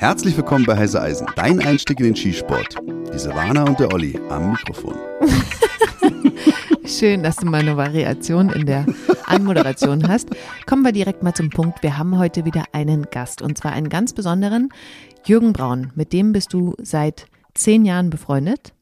Herzlich willkommen bei Heise Eisen, dein Einstieg in den Skisport. Die Silvana und der Olli am Mikrofon. Schön, dass du mal eine Variation in der Anmoderation hast. Kommen wir direkt mal zum Punkt. Wir haben heute wieder einen Gast und zwar einen ganz besonderen, Jürgen Braun. Mit dem bist du seit zehn Jahren befreundet.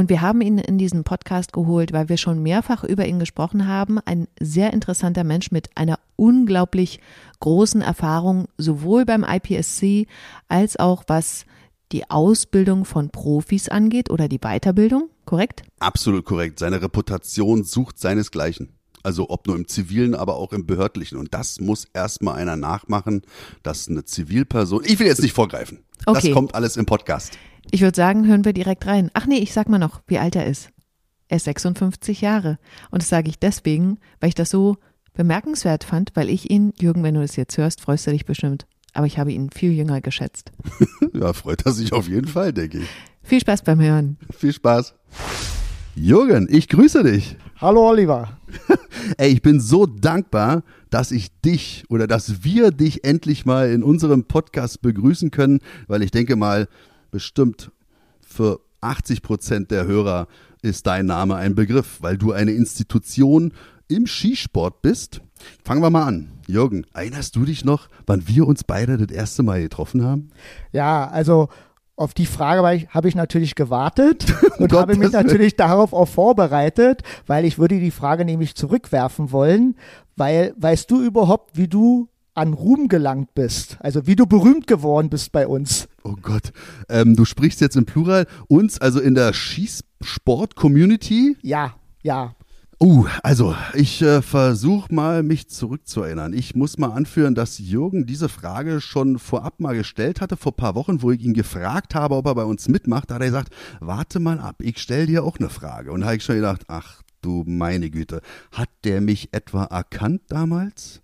Und wir haben ihn in diesen Podcast geholt, weil wir schon mehrfach über ihn gesprochen haben. Ein sehr interessanter Mensch mit einer unglaublich großen Erfahrung, sowohl beim IPSC als auch was die Ausbildung von Profis angeht oder die Weiterbildung, korrekt? Absolut korrekt. Seine Reputation sucht seinesgleichen. Also ob nur im zivilen, aber auch im behördlichen. Und das muss erstmal einer nachmachen, dass eine Zivilperson, ich will jetzt nicht vorgreifen. Okay. Das kommt alles im Podcast. Ich würde sagen, hören wir direkt rein. Ach nee, ich sag mal noch, wie alt er ist. Er ist 56 Jahre. Und das sage ich deswegen, weil ich das so bemerkenswert fand, weil ich ihn, Jürgen, wenn du das jetzt hörst, freust du dich bestimmt. Aber ich habe ihn viel jünger geschätzt. ja, freut er sich auf jeden Fall, denke ich. Viel Spaß beim Hören. Viel Spaß. Jürgen, ich grüße dich. Hallo Oliver. Ey, ich bin so dankbar, dass ich dich oder dass wir dich endlich mal in unserem Podcast begrüßen können, weil ich denke mal, bestimmt für 80 Prozent der Hörer ist dein Name ein Begriff, weil du eine Institution im Skisport bist. Fangen wir mal an. Jürgen, erinnerst du dich noch, wann wir uns beide das erste Mal getroffen haben? Ja, also auf die Frage habe ich natürlich gewartet und habe mich natürlich darauf auch vorbereitet, weil ich würde die Frage nämlich zurückwerfen wollen, weil weißt du überhaupt, wie du an Ruhm gelangt bist, also wie du berühmt geworden bist bei uns. Oh Gott, ähm, du sprichst jetzt im Plural uns, also in der Schießsport-Community? Ja, ja. Uh, also ich äh, versuche mal, mich zurückzuerinnern. Ich muss mal anführen, dass Jürgen diese Frage schon vorab mal gestellt hatte, vor paar Wochen, wo ich ihn gefragt habe, ob er bei uns mitmacht. Da hat er gesagt, warte mal ab, ich stelle dir auch eine Frage. Und da habe ich schon gedacht, ach du meine Güte, hat der mich etwa erkannt damals?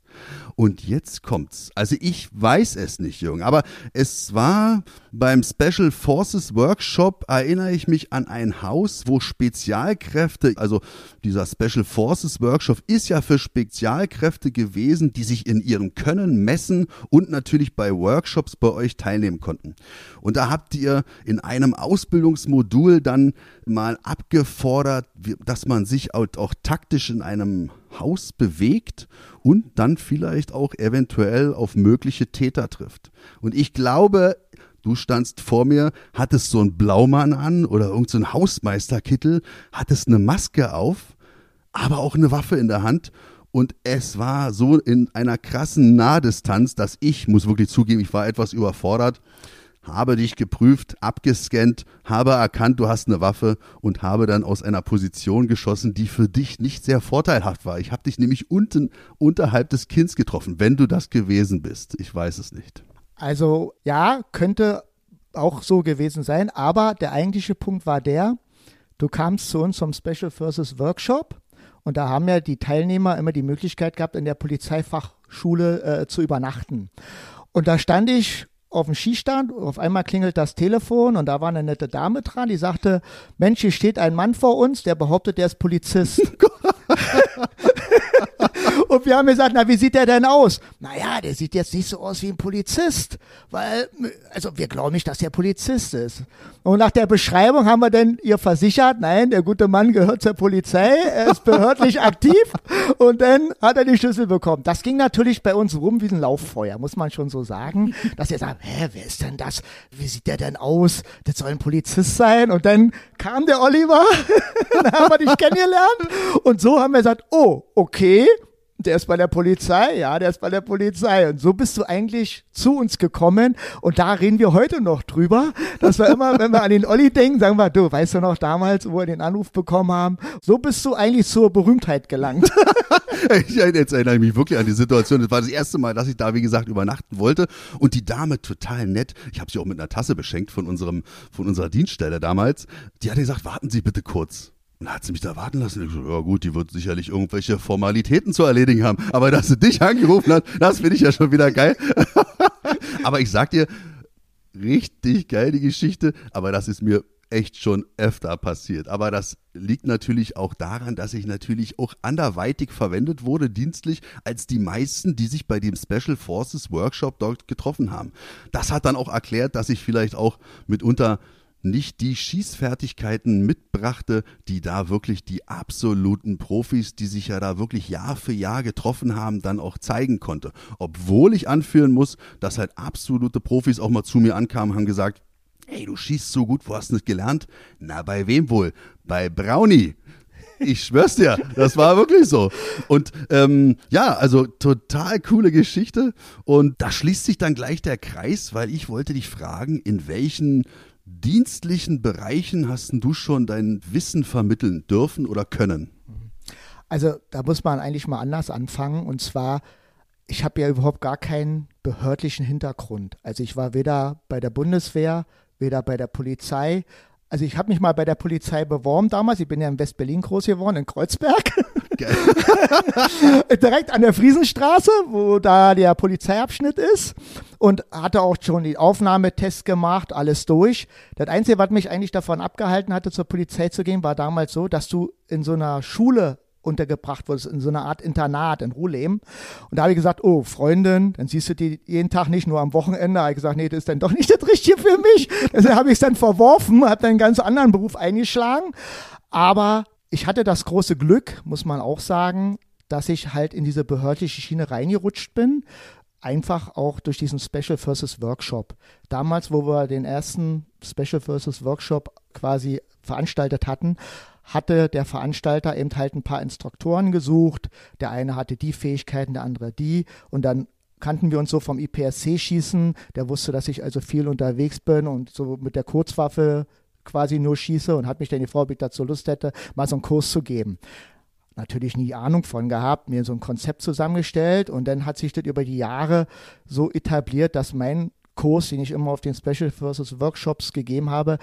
Und jetzt kommt's. Also ich weiß es nicht, Jürgen, aber es war beim Special Forces Workshop, erinnere ich mich an ein Haus, wo Spezialkräfte, also dieser Special Forces Workshop ist ja für Spezialkräfte gewesen, die sich in ihrem Können messen und natürlich bei Workshops bei euch teilnehmen konnten. Und da habt ihr in einem Ausbildungsmodul dann mal abgefordert, dass man sich auch, auch taktisch in einem Haus bewegt und dann vielleicht auch eventuell auf mögliche Täter trifft. Und ich glaube, du standst vor mir, hattest so einen Blaumann an oder irgendeinen so Hausmeisterkittel, hattest eine Maske auf, aber auch eine Waffe in der Hand. Und es war so in einer krassen Nahdistanz, dass ich, muss wirklich zugeben, ich war etwas überfordert habe dich geprüft, abgescannt, habe erkannt, du hast eine Waffe und habe dann aus einer Position geschossen, die für dich nicht sehr vorteilhaft war. Ich habe dich nämlich unten unterhalb des Kinns getroffen, wenn du das gewesen bist. Ich weiß es nicht. Also ja, könnte auch so gewesen sein, aber der eigentliche Punkt war der, du kamst zu uns zum Special Forces Workshop und da haben ja die Teilnehmer immer die Möglichkeit gehabt, in der Polizeifachschule äh, zu übernachten. Und da stand ich auf dem Skistand. Auf einmal klingelt das Telefon und da war eine nette Dame dran, die sagte, Mensch, hier steht ein Mann vor uns, der behauptet, der ist Polizist. und wir haben gesagt, na, wie sieht der denn aus? Naja, der sieht jetzt nicht so aus wie ein Polizist, weil, also wir glauben nicht, dass der Polizist ist. Und nach der Beschreibung haben wir dann ihr versichert, nein, der gute Mann gehört zur Polizei, er ist behördlich aktiv und dann hat er die Schlüssel bekommen. Das ging natürlich bei uns rum wie ein Lauffeuer, muss man schon so sagen, dass er sagt, hä, wer ist denn das? Wie sieht der denn aus? Das soll ein Polizist sein. Und dann kam der Oliver, dann haben wir dich kennengelernt und so haben wir gesagt, oh, okay, der ist bei der Polizei, ja, der ist bei der Polizei. Und so bist du eigentlich zu uns gekommen. Und da reden wir heute noch drüber, dass wir immer, wenn wir an den Olli denken, sagen wir, du, weißt du noch damals, wo wir den Anruf bekommen haben, so bist du eigentlich zur Berühmtheit gelangt. ich, jetzt erinnere ich mich wirklich an die Situation. Das war das erste Mal, dass ich da, wie gesagt, übernachten wollte. Und die Dame total nett. Ich habe sie auch mit einer Tasse beschenkt von unserem, von unserer Dienststelle damals. Die hat gesagt, warten Sie bitte kurz. Und hat sie mich da warten lassen. Ich so, ja gut, die wird sicherlich irgendwelche Formalitäten zu erledigen haben. Aber dass sie dich angerufen hat, das finde ich ja schon wieder geil. aber ich sag dir, richtig geil die Geschichte. Aber das ist mir echt schon öfter passiert. Aber das liegt natürlich auch daran, dass ich natürlich auch anderweitig verwendet wurde, dienstlich, als die meisten, die sich bei dem Special Forces Workshop dort getroffen haben. Das hat dann auch erklärt, dass ich vielleicht auch mitunter nicht die Schießfertigkeiten mitbrachte, die da wirklich die absoluten Profis, die sich ja da wirklich Jahr für Jahr getroffen haben, dann auch zeigen konnte. Obwohl ich anführen muss, dass halt absolute Profis auch mal zu mir ankamen, haben gesagt, Ey, du schießt so gut, wo hast du das gelernt? Na, bei wem wohl? Bei Brownie. Ich schwör's dir, das war wirklich so. Und ähm, ja, also total coole Geschichte. Und da schließt sich dann gleich der Kreis, weil ich wollte dich fragen, in welchen dienstlichen Bereichen hast du schon dein Wissen vermitteln dürfen oder können? Also da muss man eigentlich mal anders anfangen. Und zwar, ich habe ja überhaupt gar keinen behördlichen Hintergrund. Also ich war weder bei der Bundeswehr weder bei der Polizei. Also ich habe mich mal bei der Polizei beworben damals. Ich bin ja in West-Berlin groß geworden, in Kreuzberg. Direkt an der Friesenstraße, wo da der Polizeiabschnitt ist. Und hatte auch schon die Aufnahmetests gemacht, alles durch. Das Einzige, was mich eigentlich davon abgehalten hatte, zur Polizei zu gehen, war damals so, dass du in so einer Schule untergebracht wurdest, in so einer Art Internat in Ruhlem. Und da habe ich gesagt, oh, Freundin, dann siehst du die jeden Tag nicht, nur am Wochenende. Habe ich gesagt, nee, das ist dann doch nicht das Richtige für mich. Deshalb habe ich es dann verworfen, habe dann einen ganz anderen Beruf eingeschlagen. Aber ich hatte das große Glück, muss man auch sagen, dass ich halt in diese behördliche Schiene reingerutscht bin. Einfach auch durch diesen Special Versus Workshop. Damals, wo wir den ersten Special Versus Workshop quasi veranstaltet hatten, hatte der Veranstalter eben halt ein paar Instruktoren gesucht. Der eine hatte die Fähigkeiten, der andere die. Und dann kannten wir uns so vom IPSC-Schießen. Der wusste, dass ich also viel unterwegs bin und so mit der Kurzwaffe quasi nur schieße und hat mich dann gefragt, ob ich dazu Lust hätte, mal so einen Kurs zu geben. Natürlich nie Ahnung von gehabt, mir so ein Konzept zusammengestellt und dann hat sich das über die Jahre so etabliert, dass mein Kurs, den ich immer auf den Special Versus Workshops gegeben habe,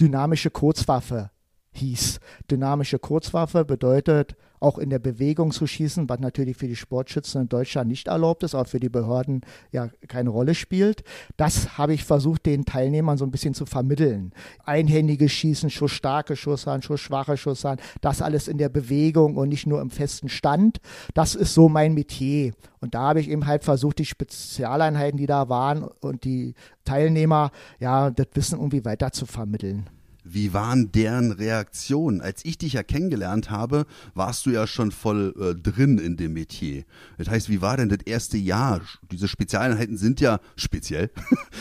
dynamische Kurzwaffe hieß. Dynamische Kurzwaffe bedeutet auch in der Bewegung zu schießen, was natürlich für die Sportschützen in Deutschland nicht erlaubt ist, auch für die Behörden ja keine Rolle spielt. Das habe ich versucht, den Teilnehmern so ein bisschen zu vermitteln. Einhändiges Schießen, schussstarke Schusshand, schussschwache Schusshand, das alles in der Bewegung und nicht nur im festen Stand. Das ist so mein Metier. Und da habe ich eben halt versucht, die Spezialeinheiten, die da waren und die Teilnehmer, ja, das Wissen irgendwie weiter zu vermitteln. Wie waren deren Reaktionen? Als ich dich ja kennengelernt habe, warst du ja schon voll äh, drin in dem Metier. Das heißt, wie war denn das erste Jahr? Diese Spezialeinheiten sind ja speziell.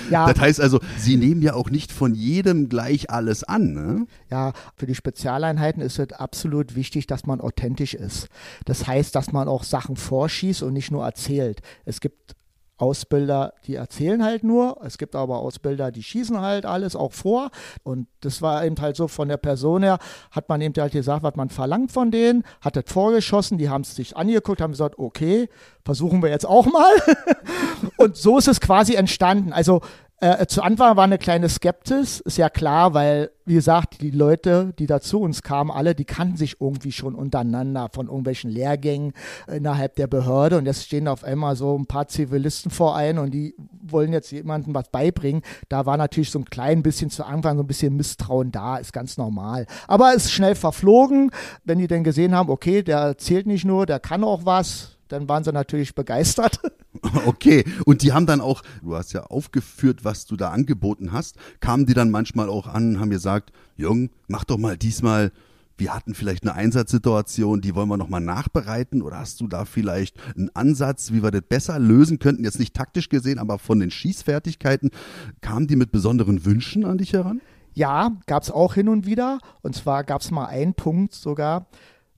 Ja. Das heißt also, sie nehmen ja auch nicht von jedem gleich alles an. Ne? Ja, für die Spezialeinheiten ist es absolut wichtig, dass man authentisch ist. Das heißt, dass man auch Sachen vorschießt und nicht nur erzählt. Es gibt Ausbilder, die erzählen halt nur. Es gibt aber Ausbilder, die schießen halt alles auch vor. Und das war eben halt so von der Person her, hat man eben halt gesagt, was man verlangt von denen, hat das vorgeschossen, die haben es sich angeguckt, haben gesagt, okay, versuchen wir jetzt auch mal. Und so ist es quasi entstanden. Also äh, zu Anfang war eine kleine Skepsis, ist ja klar, weil, wie gesagt, die Leute, die da zu uns kamen, alle, die kannten sich irgendwie schon untereinander von irgendwelchen Lehrgängen innerhalb der Behörde und jetzt stehen auf einmal so ein paar Zivilisten vor ein und die wollen jetzt jemandem was beibringen. Da war natürlich so ein klein bisschen zu Anfang so ein bisschen Misstrauen da, ist ganz normal. Aber es ist schnell verflogen, wenn die dann gesehen haben, okay, der erzählt nicht nur, der kann auch was, dann waren sie natürlich begeistert. Okay, und die haben dann auch, du hast ja aufgeführt, was du da angeboten hast, kamen die dann manchmal auch an, haben gesagt, Jung, mach doch mal diesmal, wir hatten vielleicht eine Einsatzsituation, die wollen wir nochmal nachbereiten oder hast du da vielleicht einen Ansatz, wie wir das besser lösen könnten, jetzt nicht taktisch gesehen, aber von den Schießfertigkeiten, kamen die mit besonderen Wünschen an dich heran? Ja, gab es auch hin und wieder. Und zwar gab es mal einen Punkt sogar,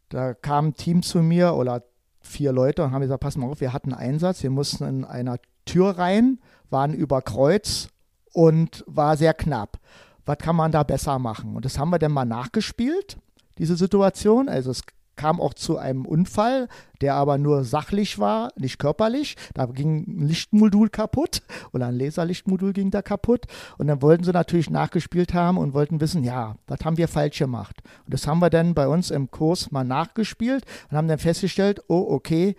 da kam ein Team zu mir oder vier Leute und haben gesagt, pass mal auf, wir hatten Einsatz, wir mussten in einer Tür rein, waren über Kreuz und war sehr knapp. Was kann man da besser machen? Und das haben wir dann mal nachgespielt, diese Situation. Also es kam auch zu einem Unfall, der aber nur sachlich war, nicht körperlich. Da ging ein Lichtmodul kaputt oder ein Laserlichtmodul ging da kaputt. Und dann wollten sie natürlich nachgespielt haben und wollten wissen, ja, was haben wir falsch gemacht? Und das haben wir dann bei uns im Kurs mal nachgespielt und haben dann festgestellt, oh, okay,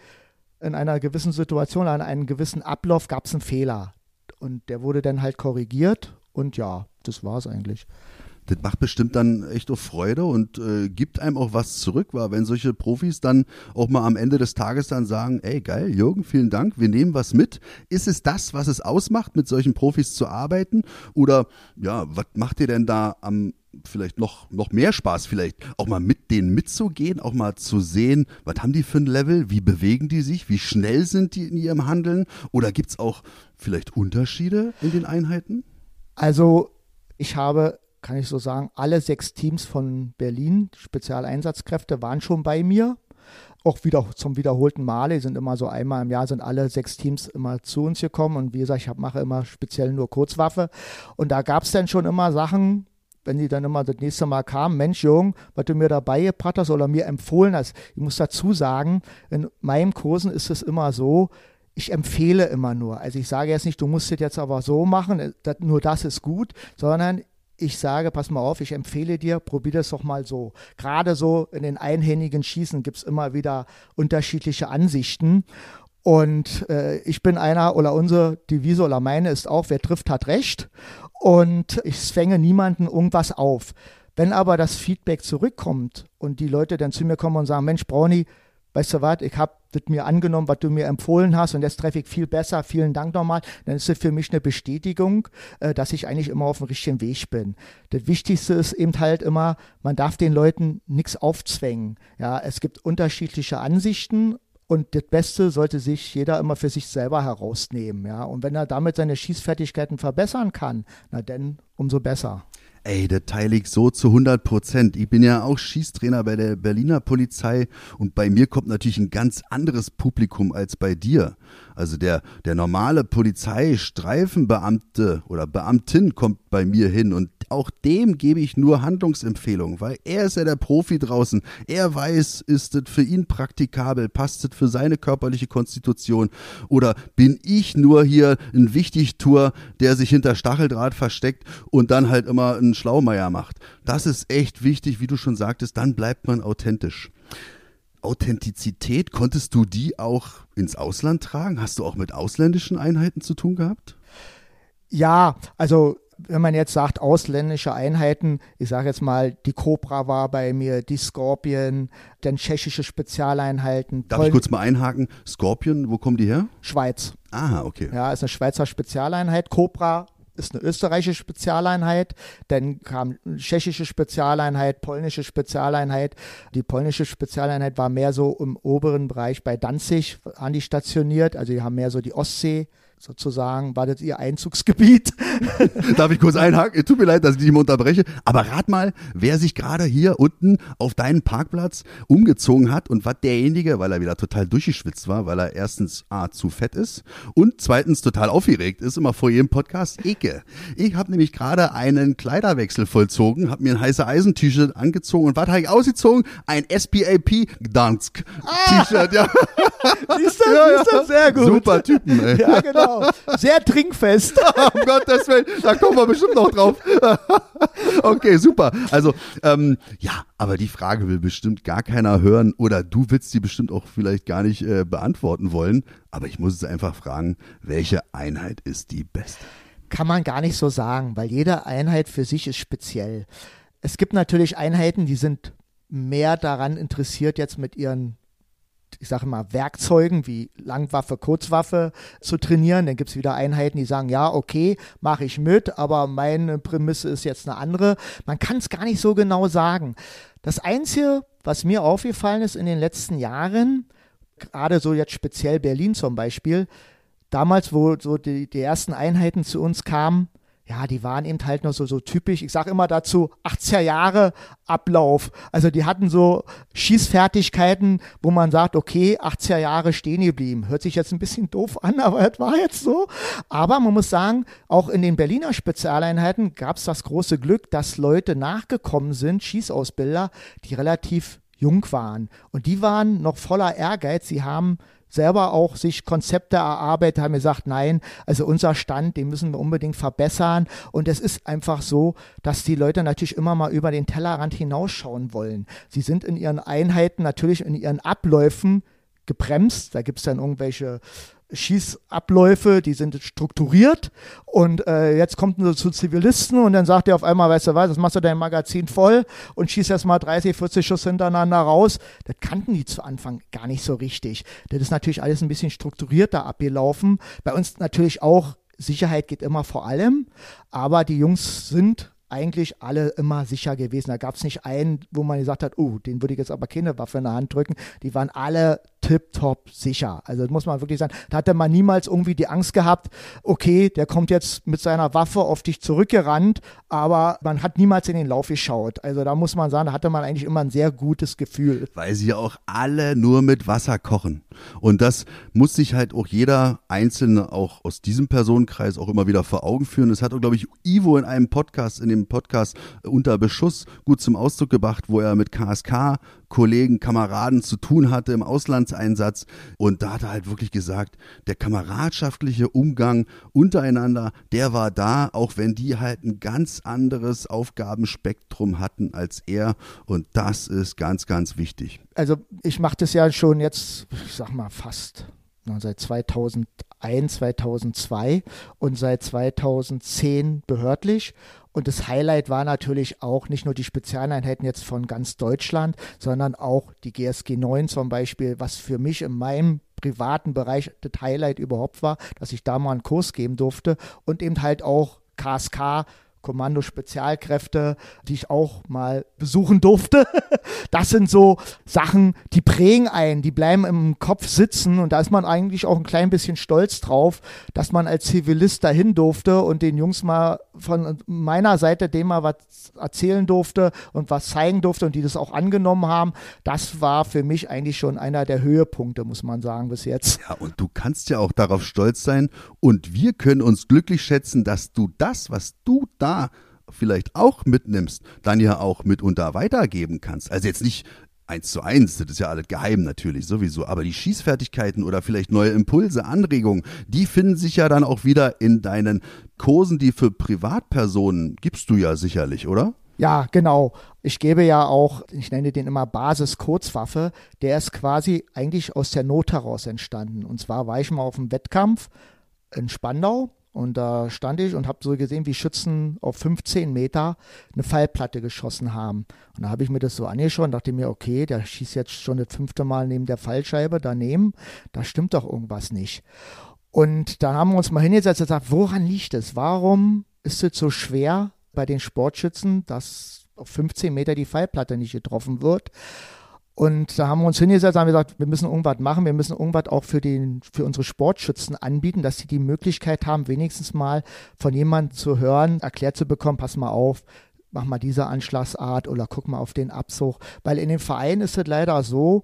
in einer gewissen Situation, an einem gewissen Ablauf gab es einen Fehler. Und der wurde dann halt korrigiert und ja, das war es eigentlich. Das macht bestimmt dann echt auch Freude und äh, gibt einem auch was zurück, weil wenn solche Profis dann auch mal am Ende des Tages dann sagen, ey geil, Jürgen, vielen Dank, wir nehmen was mit. Ist es das, was es ausmacht, mit solchen Profis zu arbeiten? Oder ja, was macht ihr denn da am vielleicht noch, noch mehr Spaß, vielleicht auch mal mit denen mitzugehen, auch mal zu sehen, was haben die für ein Level, wie bewegen die sich, wie schnell sind die in ihrem Handeln oder gibt es auch vielleicht Unterschiede in den Einheiten? Also ich habe, kann ich so sagen, alle sechs Teams von Berlin, Spezialeinsatzkräfte, waren schon bei mir. Auch wieder zum wiederholten Male, sind immer so einmal im Jahr sind alle sechs Teams immer zu uns gekommen und wie gesagt, ich mache immer speziell nur Kurzwaffe und da gab es dann schon immer Sachen, wenn die dann immer das nächste Mal kamen, Mensch, Jung, was du mir dabei gebracht hast oder mir empfohlen hast. Ich muss dazu sagen, in meinen Kursen ist es immer so, ich empfehle immer nur. Also ich sage jetzt nicht, du musst es jetzt aber so machen, das, nur das ist gut, sondern ich sage, pass mal auf, ich empfehle dir, probier das doch mal so. Gerade so in den einhändigen Schießen gibt es immer wieder unterschiedliche Ansichten. Und äh, ich bin einer, oder unsere Devise oder meine ist auch, wer trifft, hat recht und ich zwänge niemanden irgendwas auf. Wenn aber das Feedback zurückkommt und die Leute dann zu mir kommen und sagen, Mensch, Brownie, weißt du was, ich habe das mir angenommen, was du mir empfohlen hast und jetzt treffe ich viel besser, vielen Dank nochmal, dann ist das für mich eine Bestätigung, äh, dass ich eigentlich immer auf dem richtigen Weg bin. Das Wichtigste ist eben halt immer, man darf den Leuten nichts aufzwängen. Ja, es gibt unterschiedliche Ansichten und das Beste sollte sich jeder immer für sich selber herausnehmen, ja. Und wenn er damit seine Schießfertigkeiten verbessern kann, na dann umso besser. Ey, das teile ich so zu 100 Prozent. Ich bin ja auch Schießtrainer bei der Berliner Polizei und bei mir kommt natürlich ein ganz anderes Publikum als bei dir. Also der, der normale Polizeistreifenbeamte oder Beamtin kommt bei mir hin und auch dem gebe ich nur Handlungsempfehlungen, weil er ist ja der Profi draußen. Er weiß, ist es für ihn praktikabel, passt es für seine körperliche Konstitution oder bin ich nur hier ein Wichtigtour, der sich hinter Stacheldraht versteckt und dann halt immer einen Schlaumeier macht. Das ist echt wichtig, wie du schon sagtest, dann bleibt man authentisch. Authentizität, konntest du die auch ins Ausland tragen? Hast du auch mit ausländischen Einheiten zu tun gehabt? Ja, also wenn man jetzt sagt, ausländische Einheiten, ich sage jetzt mal, die Cobra war bei mir, die Scorpion, dann tschechische Spezialeinheiten. Darf Pol ich kurz mal einhaken? Scorpion, wo kommen die her? Schweiz. Aha, okay. Ja, ist eine Schweizer Spezialeinheit. Cobra ist eine österreichische Spezialeinheit, dann kam tschechische Spezialeinheit, polnische Spezialeinheit. Die polnische Spezialeinheit war mehr so im oberen Bereich bei Danzig an die stationiert, also die haben mehr so die Ostsee sozusagen, war das ihr Einzugsgebiet. Darf ich kurz einhaken? Tut mir leid, dass ich dich immer unterbreche. Aber rat mal, wer sich gerade hier unten auf deinen Parkplatz umgezogen hat und was derjenige, weil er wieder total durchgeschwitzt war, weil er erstens A, zu fett ist und zweitens total aufgeregt ist, immer vor jedem Podcast, Eke. Ich habe nämlich gerade einen Kleiderwechsel vollzogen, habe mir ein heiße Eisen-T-Shirt angezogen und was habe ich ausgezogen? Ein SPAP Gdansk T-Shirt, ja. Siehst du, ja, du, sehr gut. Super Typen, ey. Ja, genau. Sehr trinkfest. um Gottes Willen, da kommen wir bestimmt noch drauf. okay, super. Also, ähm, ja, aber die Frage will bestimmt gar keiner hören oder du willst sie bestimmt auch vielleicht gar nicht äh, beantworten wollen. Aber ich muss es einfach fragen, welche Einheit ist die beste? Kann man gar nicht so sagen, weil jede Einheit für sich ist speziell. Es gibt natürlich Einheiten, die sind mehr daran interessiert, jetzt mit ihren ich sage mal, Werkzeugen wie Langwaffe, Kurzwaffe zu trainieren. Dann gibt es wieder Einheiten, die sagen, ja, okay, mache ich mit, aber meine Prämisse ist jetzt eine andere. Man kann es gar nicht so genau sagen. Das Einzige, was mir aufgefallen ist in den letzten Jahren, gerade so jetzt speziell Berlin zum Beispiel, damals, wo so die, die ersten Einheiten zu uns kamen, ja, die waren eben halt noch so, so typisch, ich sage immer dazu, 80er Jahre Ablauf. Also die hatten so Schießfertigkeiten, wo man sagt, okay, 80er Jahre stehen geblieben. Hört sich jetzt ein bisschen doof an, aber es war jetzt so. Aber man muss sagen, auch in den Berliner Spezialeinheiten gab es das große Glück, dass Leute nachgekommen sind, Schießausbilder, die relativ jung waren. Und die waren noch voller Ehrgeiz. Sie haben selber auch sich Konzepte erarbeitet, haben gesagt, nein, also unser Stand, den müssen wir unbedingt verbessern. Und es ist einfach so, dass die Leute natürlich immer mal über den Tellerrand hinausschauen wollen. Sie sind in ihren Einheiten natürlich in ihren Abläufen gebremst. Da gibt es dann irgendwelche Schießabläufe, die sind strukturiert und äh, jetzt kommt er zu Zivilisten und dann sagt er auf einmal, weißt du was, das machst du dein Magazin voll und schießt erst mal 30, 40 Schuss hintereinander raus. Das kannten die zu Anfang gar nicht so richtig. Das ist natürlich alles ein bisschen strukturierter abgelaufen. Bei uns natürlich auch Sicherheit geht immer vor allem, aber die Jungs sind eigentlich alle immer sicher gewesen. Da gab es nicht einen, wo man gesagt hat, oh, den würde ich jetzt aber keine Waffe in der Hand drücken. Die waren alle tipptopp sicher. Also das muss man wirklich sagen. Da hatte man niemals irgendwie die Angst gehabt, okay, der kommt jetzt mit seiner Waffe auf dich zurückgerannt, aber man hat niemals in den Lauf geschaut. Also da muss man sagen, da hatte man eigentlich immer ein sehr gutes Gefühl. Weil sie ja auch alle nur mit Wasser kochen. Und das muss sich halt auch jeder Einzelne auch aus diesem Personenkreis auch immer wieder vor Augen führen. Das hat, glaube ich, Ivo in einem Podcast, in dem Podcast unter Beschuss gut zum Ausdruck gebracht, wo er mit KSK Kollegen, Kameraden zu tun hatte im Auslandseinsatz. Und da hat er halt wirklich gesagt, der kameradschaftliche Umgang untereinander, der war da, auch wenn die halt ein ganz anderes Aufgabenspektrum hatten als er. Und das ist ganz, ganz wichtig. Also ich mache das ja schon jetzt, ich sag mal fast seit 2001, 2002 und seit 2010 behördlich. Und das Highlight war natürlich auch nicht nur die Spezialeinheiten jetzt von ganz Deutschland, sondern auch die GSG 9 zum Beispiel, was für mich in meinem privaten Bereich das Highlight überhaupt war, dass ich da mal einen Kurs geben durfte und eben halt auch KSK Kommando Spezialkräfte, die ich auch mal besuchen durfte. Das sind so Sachen, die prägen einen, die bleiben im Kopf sitzen und da ist man eigentlich auch ein klein bisschen stolz drauf, dass man als Zivilist dahin durfte und den Jungs mal von meiner Seite dem mal was erzählen durfte und was zeigen durfte und die das auch angenommen haben. Das war für mich eigentlich schon einer der Höhepunkte, muss man sagen, bis jetzt. Ja, und du kannst ja auch darauf stolz sein und wir können uns glücklich schätzen, dass du das, was du vielleicht auch mitnimmst, dann ja auch mitunter weitergeben kannst. Also jetzt nicht eins zu eins, das ist ja alles geheim natürlich sowieso, aber die Schießfertigkeiten oder vielleicht neue Impulse, Anregungen, die finden sich ja dann auch wieder in deinen Kursen, die für Privatpersonen gibst du ja sicherlich, oder? Ja, genau. Ich gebe ja auch, ich nenne den immer Basis-Kurzwaffe, der ist quasi eigentlich aus der Not heraus entstanden. Und zwar war ich mal auf einem Wettkampf in Spandau und da stand ich und habe so gesehen, wie Schützen auf 15 Meter eine Fallplatte geschossen haben. Und da habe ich mir das so angeschaut und dachte mir, okay, der schießt jetzt schon das fünfte Mal neben der Fallscheibe daneben. Da stimmt doch irgendwas nicht. Und da haben wir uns mal hingesetzt und gesagt, woran liegt es? Warum ist es so schwer bei den Sportschützen, dass auf 15 Meter die Fallplatte nicht getroffen wird? Und da haben wir uns hingesetzt haben gesagt, wir müssen irgendwas machen, wir müssen irgendwas auch für, den, für unsere Sportschützen anbieten, dass sie die Möglichkeit haben, wenigstens mal von jemandem zu hören, erklärt zu bekommen, pass mal auf, mach mal diese Anschlagsart oder guck mal auf den Abzug. Weil in den Vereinen ist es leider so,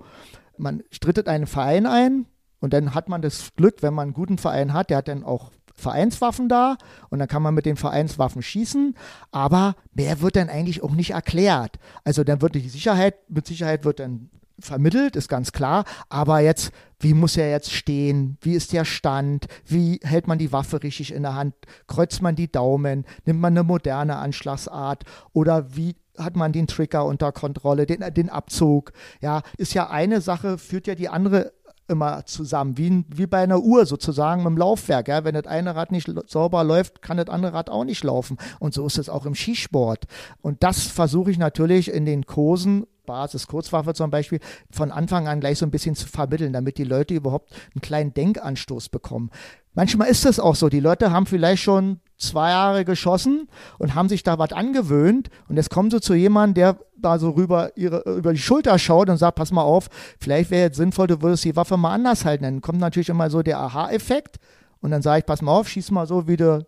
man strittet einen Verein ein und dann hat man das Glück, wenn man einen guten Verein hat, der hat dann auch Vereinswaffen da und dann kann man mit den Vereinswaffen schießen, aber mehr wird dann eigentlich auch nicht erklärt. Also dann wird die Sicherheit, mit Sicherheit wird dann vermittelt, ist ganz klar, aber jetzt, wie muss er jetzt stehen? Wie ist der Stand? Wie hält man die Waffe richtig in der Hand? Kreuzt man die Daumen? Nimmt man eine moderne Anschlagsart? Oder wie hat man den Trigger unter Kontrolle, den, den Abzug? Ja, ist ja eine Sache, führt ja die andere immer zusammen, wie, wie bei einer Uhr sozusagen im Laufwerk. Ja? Wenn das eine Rad nicht sauber läuft, kann das andere Rad auch nicht laufen. Und so ist es auch im Skisport. Und das versuche ich natürlich in den Kursen Basis Kurzwaffe zum Beispiel, von Anfang an gleich so ein bisschen zu vermitteln, damit die Leute überhaupt einen kleinen Denkanstoß bekommen. Manchmal ist es auch so, die Leute haben vielleicht schon zwei Jahre geschossen und haben sich da was angewöhnt und jetzt kommen sie zu jemandem, der da so rüber, ihre, über die Schulter schaut und sagt, pass mal auf, vielleicht wäre jetzt sinnvoll, du würdest die Waffe mal anders halten. Dann kommt natürlich immer so der Aha-Effekt und dann sage ich, pass mal auf, schieß mal so, wie du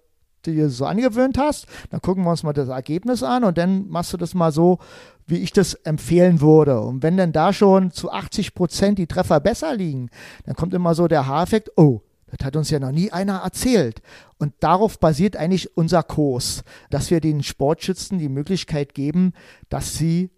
dir so angewöhnt hast. Dann gucken wir uns mal das Ergebnis an und dann machst du das mal so, wie ich das empfehlen würde. Und wenn dann da schon zu 80 Prozent die Treffer besser liegen, dann kommt immer so der Haareffekt, oh, das hat uns ja noch nie einer erzählt. Und darauf basiert eigentlich unser Kurs, dass wir den Sportschützen die Möglichkeit geben, dass sie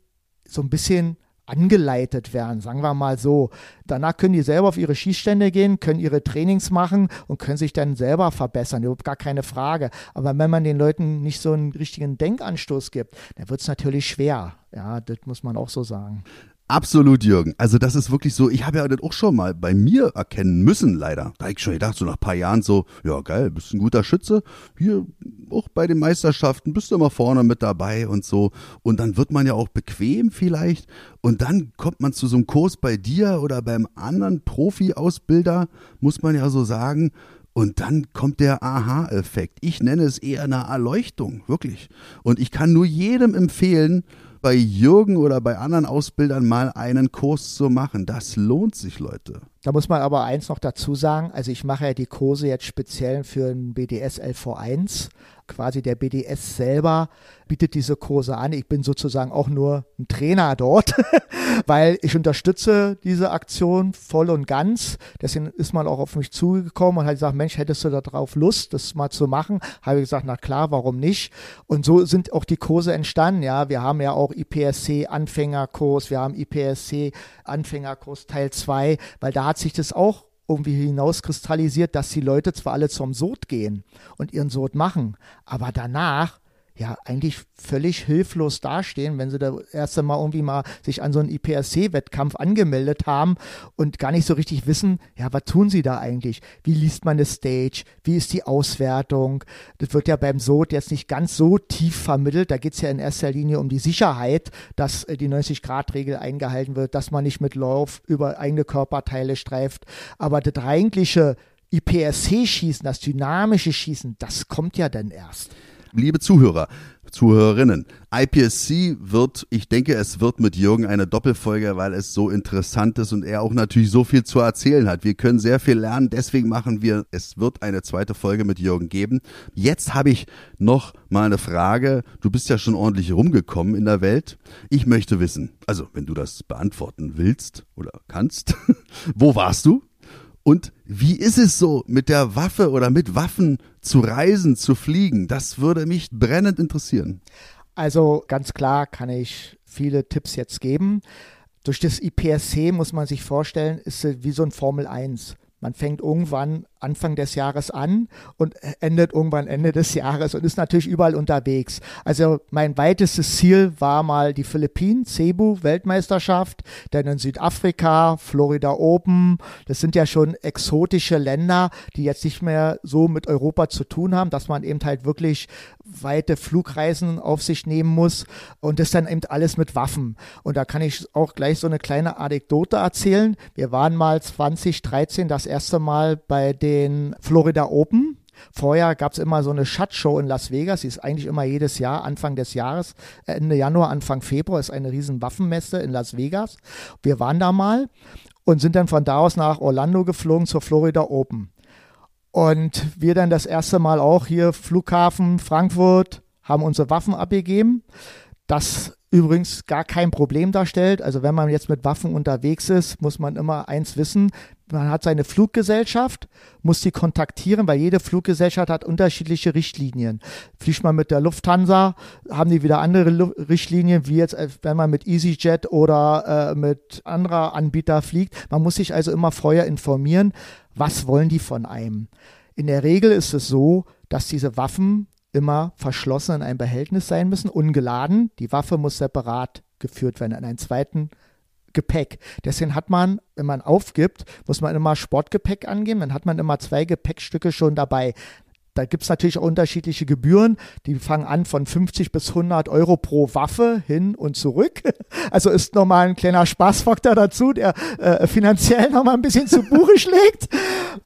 so ein bisschen angeleitet werden, sagen wir mal so. Danach können die selber auf ihre Schießstände gehen, können ihre Trainings machen und können sich dann selber verbessern, überhaupt gar keine Frage. Aber wenn man den Leuten nicht so einen richtigen Denkanstoß gibt, dann wird es natürlich schwer. Ja, das muss man auch so sagen. Absolut, Jürgen. Also das ist wirklich so, ich habe ja das auch schon mal bei mir erkennen müssen, leider. Da hab ich schon gedacht, so nach ein paar Jahren so, ja geil, bist ein guter Schütze. Hier auch bei den Meisterschaften bist du immer vorne mit dabei und so. Und dann wird man ja auch bequem vielleicht. Und dann kommt man zu so einem Kurs bei dir oder beim anderen Profi-Ausbilder, muss man ja so sagen. Und dann kommt der Aha-Effekt. Ich nenne es eher eine Erleuchtung, wirklich. Und ich kann nur jedem empfehlen, bei Jürgen oder bei anderen Ausbildern mal einen Kurs zu machen. Das lohnt sich, Leute. Da muss man aber eins noch dazu sagen, also ich mache ja die Kurse jetzt speziell für ein BDS LV1. Quasi der BDS selber bietet diese Kurse an. Ich bin sozusagen auch nur ein Trainer dort, weil ich unterstütze diese Aktion voll und ganz. Deswegen ist man auch auf mich zugekommen und hat gesagt, Mensch, hättest du da drauf Lust, das mal zu machen? Habe ich gesagt, na klar, warum nicht? Und so sind auch die Kurse entstanden. Ja, wir haben ja auch IPSC Anfängerkurs, wir haben IPSC Anfängerkurs Teil 2, weil da hat sich das auch irgendwie hinauskristallisiert, dass die Leute zwar alle zum Sod gehen und ihren Sod machen, aber danach ja eigentlich völlig hilflos dastehen, wenn sie da erst einmal irgendwie mal sich an so einen IPSC-Wettkampf angemeldet haben und gar nicht so richtig wissen, ja, was tun sie da eigentlich? Wie liest man eine Stage? Wie ist die Auswertung? Das wird ja beim SOT jetzt nicht ganz so tief vermittelt. Da geht es ja in erster Linie um die Sicherheit, dass äh, die 90-Grad-Regel eingehalten wird, dass man nicht mit Lauf über eigene Körperteile streift. Aber das eigentliche IPSC-Schießen, das dynamische Schießen, das kommt ja dann erst liebe Zuhörer, Zuhörerinnen, IPSC wird, ich denke, es wird mit Jürgen eine Doppelfolge, weil es so interessant ist und er auch natürlich so viel zu erzählen hat. Wir können sehr viel lernen, deswegen machen wir, es wird eine zweite Folge mit Jürgen geben. Jetzt habe ich noch mal eine Frage. Du bist ja schon ordentlich rumgekommen in der Welt. Ich möchte wissen, also wenn du das beantworten willst oder kannst, wo warst du? Und wie ist es so, mit der Waffe oder mit Waffen zu reisen, zu fliegen? Das würde mich brennend interessieren. Also ganz klar kann ich viele Tipps jetzt geben. Durch das IPSC muss man sich vorstellen, ist es wie so ein Formel 1. Man fängt irgendwann Anfang des Jahres an und endet irgendwann Ende des Jahres und ist natürlich überall unterwegs. Also mein weitestes Ziel war mal die Philippinen, Cebu, Weltmeisterschaft, dann in Südafrika, Florida Open. Das sind ja schon exotische Länder, die jetzt nicht mehr so mit Europa zu tun haben, dass man eben halt wirklich weite Flugreisen auf sich nehmen muss und das dann eben alles mit Waffen. Und da kann ich auch gleich so eine kleine Anekdote erzählen. Wir waren mal 2013 das erste Mal bei den Florida Open. Vorher gab es immer so eine Schatzshow in Las Vegas, die ist eigentlich immer jedes Jahr, Anfang des Jahres, Ende Januar, Anfang Februar ist eine riesen Waffenmesse in Las Vegas. Wir waren da mal und sind dann von da aus nach Orlando geflogen zur Florida Open. Und wir dann das erste Mal auch hier Flughafen Frankfurt haben unsere Waffen abgegeben. Das übrigens gar kein Problem darstellt. Also wenn man jetzt mit Waffen unterwegs ist, muss man immer eins wissen. Man hat seine Fluggesellschaft, muss sie kontaktieren, weil jede Fluggesellschaft hat unterschiedliche Richtlinien. Fliegt man mit der Lufthansa, haben die wieder andere Lu Richtlinien, wie jetzt, äh, wenn man mit EasyJet oder äh, mit anderer Anbieter fliegt. Man muss sich also immer vorher informieren, was wollen die von einem. In der Regel ist es so, dass diese Waffen immer verschlossen in einem Behältnis sein müssen, ungeladen. Die Waffe muss separat geführt werden in einen zweiten Gepäck. Deswegen hat man, wenn man aufgibt, muss man immer Sportgepäck angeben, dann hat man immer zwei Gepäckstücke schon dabei. Da gibt es natürlich auch unterschiedliche Gebühren. Die fangen an von 50 bis 100 Euro pro Waffe hin und zurück. Also ist nochmal ein kleiner Spaßfaktor dazu, der äh, finanziell nochmal ein bisschen zu Buche schlägt.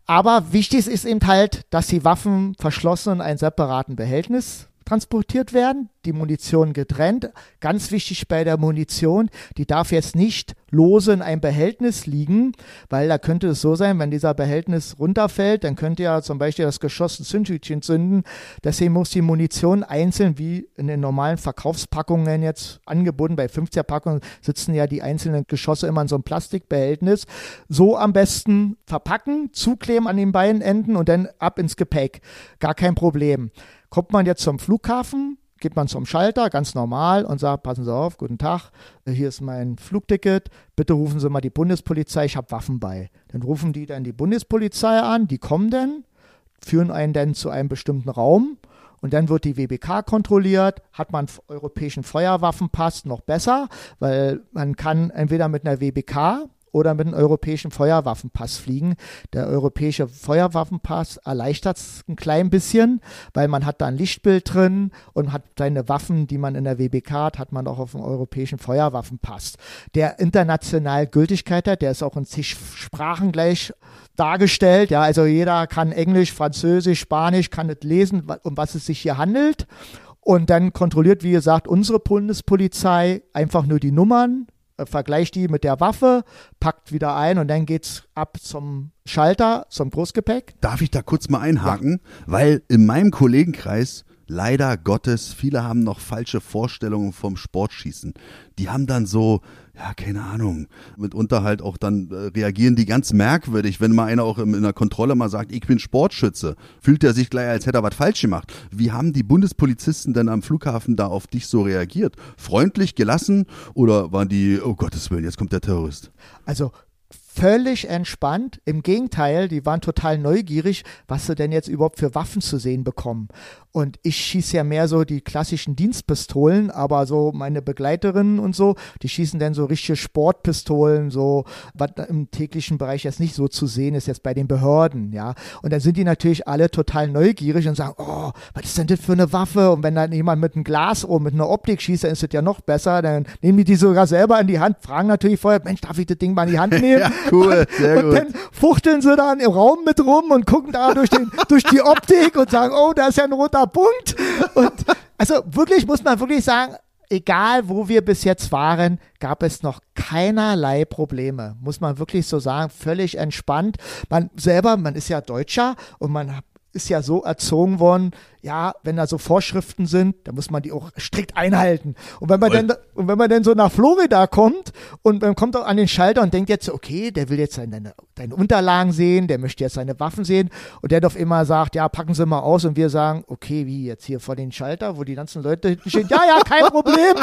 Aber wichtig ist eben halt, dass die Waffen verschlossen in einem separaten Behältnis transportiert werden, die Munition getrennt. Ganz wichtig bei der Munition, die darf jetzt nicht lose in einem Behältnis liegen, weil da könnte es so sein, wenn dieser Behältnis runterfällt, dann könnte ja zum Beispiel das Geschoss ein Zündhütchen zünden. Deswegen muss die Munition einzeln, wie in den normalen Verkaufspackungen jetzt angeboten, bei 50er Packungen sitzen ja die einzelnen Geschosse immer in so einem Plastikbehältnis, so am besten verpacken, zukleben an den beiden Enden und dann ab ins Gepäck. Gar kein Problem. Kommt man jetzt zum Flughafen, geht man zum Schalter, ganz normal, und sagt, passen Sie auf, guten Tag, hier ist mein Flugticket, bitte rufen Sie mal die Bundespolizei, ich habe Waffen bei. Dann rufen die dann die Bundespolizei an, die kommen dann, führen einen dann zu einem bestimmten Raum und dann wird die WBK kontrolliert. Hat man europäischen Feuerwaffenpass noch besser, weil man kann entweder mit einer WBK oder mit einem europäischen Feuerwaffenpass fliegen. Der europäische Feuerwaffenpass erleichtert es ein klein bisschen, weil man hat da ein Lichtbild drin und hat seine Waffen, die man in der WBK hat, hat man auch auf dem europäischen Feuerwaffenpass. Der international Gültigkeit hat, der ist auch in zig Sprachen gleich dargestellt. Ja, also jeder kann Englisch, Französisch, Spanisch, kann es lesen, um was es sich hier handelt. Und dann kontrolliert, wie gesagt, unsere Bundespolizei einfach nur die Nummern, äh, vergleicht die mit der Waffe, packt wieder ein und dann geht's ab zum Schalter, zum Großgepäck. Darf ich da kurz mal einhaken? Ja. Weil in meinem Kollegenkreis leider Gottes, viele haben noch falsche Vorstellungen vom Sportschießen. Die haben dann so, ja, keine Ahnung, mitunter halt auch dann äh, reagieren die ganz merkwürdig, wenn mal einer auch in, in der Kontrolle mal sagt, ich bin Sportschütze, fühlt er sich gleich, als hätte er was falsch gemacht. Wie haben die Bundespolizisten denn am Flughafen da auf dich so reagiert? Freundlich, gelassen oder waren die, oh Gottes Willen, jetzt kommt der Terrorist? Also völlig entspannt. Im Gegenteil, die waren total neugierig, was sie denn jetzt überhaupt für Waffen zu sehen bekommen. Und ich schieße ja mehr so die klassischen Dienstpistolen, aber so meine Begleiterinnen und so, die schießen dann so richtige Sportpistolen, so was im täglichen Bereich jetzt nicht so zu sehen ist, jetzt bei den Behörden, ja. Und dann sind die natürlich alle total neugierig und sagen, oh, was ist denn das für eine Waffe? Und wenn dann jemand mit einem Glas oder mit einer Optik schießt, dann ist das ja noch besser. Dann nehmen die die sogar selber in die Hand, fragen natürlich vorher, Mensch, darf ich das Ding mal in die Hand nehmen? ja, cool, sehr und, gut. Und dann fuchteln sie dann im Raum mit rum und gucken da durch, den, durch die Optik und sagen, oh, da ist ja ein roter roter Punkt. Und also wirklich muss man wirklich sagen, egal wo wir bis jetzt waren, gab es noch keinerlei Probleme. Muss man wirklich so sagen, völlig entspannt. Man selber, man ist ja Deutscher und man ist ja so erzogen worden, ja, wenn da so Vorschriften sind, dann muss man die auch strikt einhalten. Und wenn man dann, und wenn man dann so nach Florida kommt und man kommt auch an den Schalter und denkt jetzt, okay, der will jetzt seine, deine Unterlagen sehen, der möchte jetzt seine Waffen sehen und der doch immer sagt, ja, packen Sie mal aus und wir sagen, okay, wie jetzt hier vor den Schalter, wo die ganzen Leute hinten stehen, ja, ja, kein Problem.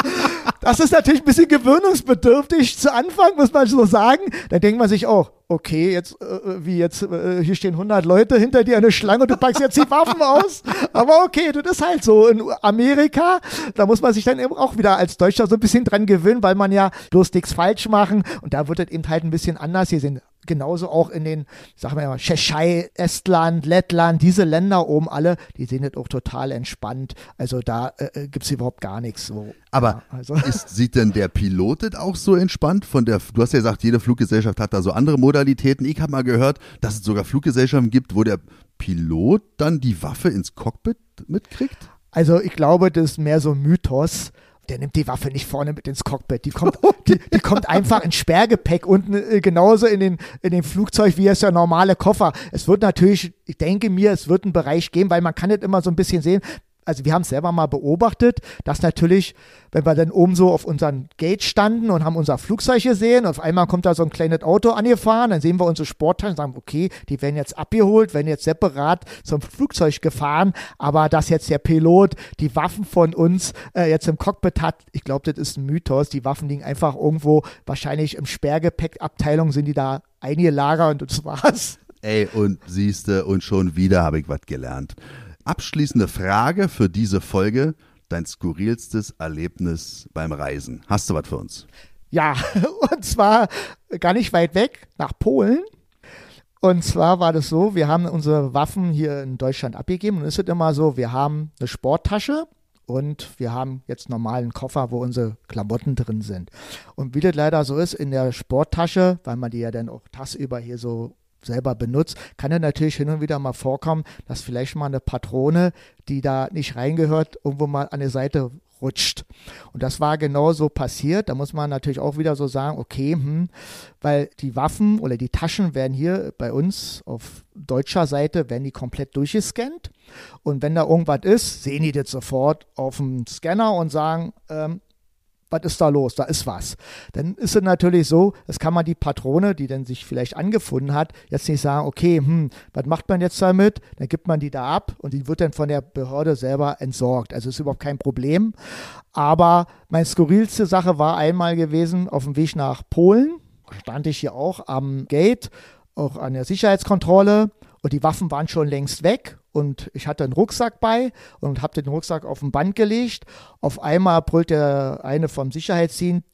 Das ist natürlich ein bisschen gewöhnungsbedürftig zu Anfang, muss man so sagen. Dann denkt man sich auch, okay, jetzt, äh, wie jetzt, äh, hier stehen 100 Leute hinter dir eine Schlange und du packst jetzt die Waffen aus. Aber okay, das ist halt so. In Amerika, da muss man sich dann eben auch wieder als Deutscher so ein bisschen dran gewöhnen, weil man ja bloß nichts falsch machen. Und da wird es eben halt ein bisschen anders. Hier sind genauso auch in den, sagen wir mal, Tschechei, Estland, Lettland, diese Länder oben alle, die sehen das auch total entspannt. Also da äh, äh gibt es überhaupt gar nichts. So. Aber ja, also. ist, sieht denn der Pilot das auch so entspannt? Von der, du hast ja gesagt, jede Fluggesellschaft hat da so andere Modalitäten. Ich habe mal gehört, dass es sogar Fluggesellschaften gibt, wo der Pilot dann die Waffe ins Cockpit mitkriegt? Also ich glaube, das ist mehr so ein Mythos der nimmt die Waffe nicht vorne mit ins Cockpit. Die kommt, die, die kommt einfach ins Sperrgepäck unten äh, genauso in den, in den Flugzeug wie es der normale Koffer. Es wird natürlich, ich denke mir, es wird einen Bereich geben, weil man kann nicht immer so ein bisschen sehen, also wir haben es selber mal beobachtet, dass natürlich, wenn wir dann oben so auf unseren Gate standen und haben unser Flugzeug gesehen, auf einmal kommt da so ein kleines Auto angefahren, dann sehen wir unsere Sporttasche und sagen, okay, die werden jetzt abgeholt, werden jetzt separat zum Flugzeug gefahren, aber dass jetzt der Pilot die Waffen von uns äh, jetzt im Cockpit hat, ich glaube, das ist ein Mythos. Die Waffen liegen einfach irgendwo, wahrscheinlich im Sperrgepäckabteilung sind die da eingelagert und das war's. Ey, und siehste, und schon wieder habe ich was gelernt. Abschließende Frage für diese Folge. Dein skurrilstes Erlebnis beim Reisen. Hast du was für uns? Ja, und zwar gar nicht weit weg, nach Polen. Und zwar war das so, wir haben unsere Waffen hier in Deutschland abgegeben. Und es ist immer so, wir haben eine Sporttasche und wir haben jetzt normalen Koffer, wo unsere Klamotten drin sind. Und wie das leider so ist, in der Sporttasche, weil man die ja dann auch tagsüber hier so selber benutzt, kann ja natürlich hin und wieder mal vorkommen, dass vielleicht mal eine Patrone, die da nicht reingehört, irgendwo mal an der Seite rutscht. Und das war genau so passiert. Da muss man natürlich auch wieder so sagen, okay, hm, weil die Waffen oder die Taschen werden hier bei uns auf deutscher Seite, werden die komplett durchgescannt. Und wenn da irgendwas ist, sehen die das sofort auf dem Scanner und sagen, ähm, was ist da los? Da ist was. Dann ist es natürlich so, das kann man die Patrone, die dann sich vielleicht angefunden hat, jetzt nicht sagen, okay, hm, was macht man jetzt damit? Dann gibt man die da ab und die wird dann von der Behörde selber entsorgt. Also ist überhaupt kein Problem. Aber meine skurrilste Sache war einmal gewesen, auf dem Weg nach Polen, stand ich hier auch am Gate, auch an der Sicherheitskontrolle und die Waffen waren schon längst weg und ich hatte einen Rucksack bei und habe den Rucksack auf ein Band gelegt. Auf einmal brüllt der eine vom Sicherheitsdienst,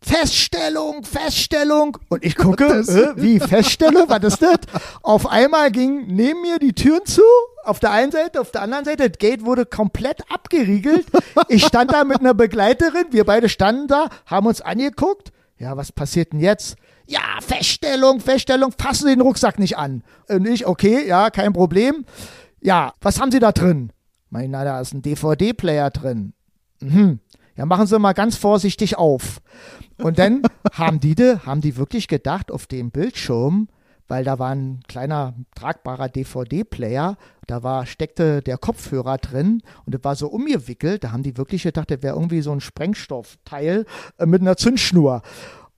Feststellung, Feststellung. Und ich gucke, äh, wie Feststellung, was ist das? Auf einmal ging neben mir die Türen zu, auf der einen Seite, auf der anderen Seite, das Gate wurde komplett abgeriegelt. Ich stand da mit einer Begleiterin, wir beide standen da, haben uns angeguckt. Ja, was passiert denn jetzt? Ja, Feststellung, Feststellung, fassen Sie den Rucksack nicht an. Und ich, okay, ja, kein Problem. Ja, was haben Sie da drin? Mein, na, da ist ein DVD-Player drin. Mhm. Ja, machen Sie mal ganz vorsichtig auf. Und dann haben die, haben die wirklich gedacht, auf dem Bildschirm, weil da war ein kleiner tragbarer DVD-Player, da war, steckte der Kopfhörer drin und das war so umgewickelt, da haben die wirklich gedacht, das wäre irgendwie so ein Sprengstoffteil äh, mit einer Zündschnur.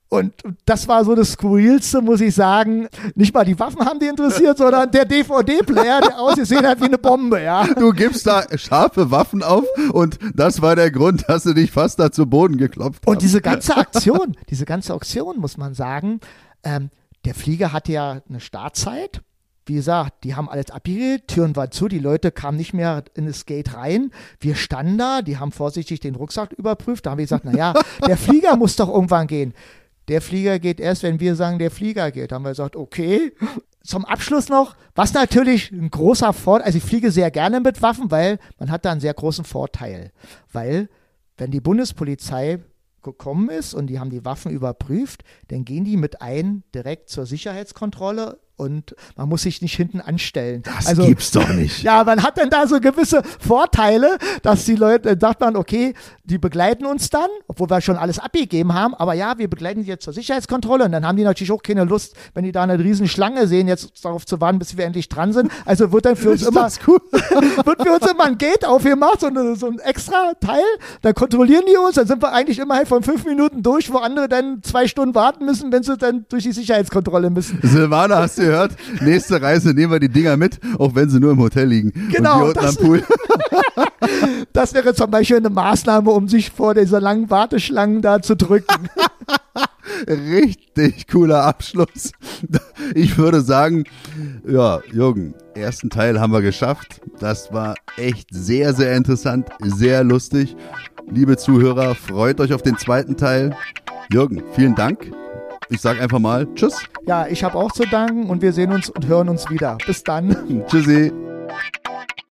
Und das war so das Skurrilste, muss ich sagen. Nicht mal die Waffen haben die interessiert, sondern der DVD-Player, der ausgesehen hat wie eine Bombe, ja. Du gibst da scharfe Waffen auf und das war der Grund, dass du dich fast da zu Boden geklopft hast. Und diese ganze Aktion, diese ganze Aktion, muss man sagen, ähm, der Flieger hatte ja eine Startzeit. Wie gesagt, die haben alles abgeriegelt, Türen waren zu, die Leute kamen nicht mehr in das Gate rein. Wir standen da, die haben vorsichtig den Rucksack überprüft. Da haben wir gesagt, naja, der Flieger muss doch irgendwann gehen der Flieger geht erst, wenn wir sagen, der Flieger geht. Haben wir gesagt, okay. Zum Abschluss noch, was natürlich ein großer Vorteil, also ich fliege sehr gerne mit Waffen, weil man hat da einen sehr großen Vorteil. Weil, wenn die Bundespolizei gekommen ist und die haben die Waffen überprüft, dann gehen die mit ein direkt zur Sicherheitskontrolle und man muss sich nicht hinten anstellen. Das also, gibt's doch nicht. Ja, man hat dann da so gewisse Vorteile, dass die Leute, dann sagt man, okay, die begleiten uns dann, obwohl wir schon alles abgegeben haben, aber ja, wir begleiten die jetzt zur Sicherheitskontrolle und dann haben die natürlich auch keine Lust, wenn die da eine riesen Schlange sehen, jetzt darauf zu warten, bis wir endlich dran sind. Also wird dann für uns immer, cool? wird für uns immer ein Gate aufgemacht, so, eine, so ein extra Teil, dann kontrollieren die uns, dann sind wir eigentlich immerhin von fünf Minuten durch, wo andere dann zwei Stunden warten müssen, wenn sie dann durch die Sicherheitskontrolle müssen. Silvana, hast du gehört? Nächste Reise nehmen wir die Dinger mit, auch wenn sie nur im Hotel liegen. Genau. das, das wäre zum Beispiel eine Maßnahme, um sich vor dieser langen Warteschlangen da zu drücken. Richtig cooler Abschluss. Ich würde sagen, ja, Jürgen, ersten Teil haben wir geschafft. Das war echt sehr, sehr interessant, sehr lustig. Liebe Zuhörer, freut euch auf den zweiten Teil. Jürgen, vielen Dank. Ich sage einfach mal Tschüss. Ja, ich habe auch zu danken und wir sehen uns und hören uns wieder. Bis dann. Tschüssi.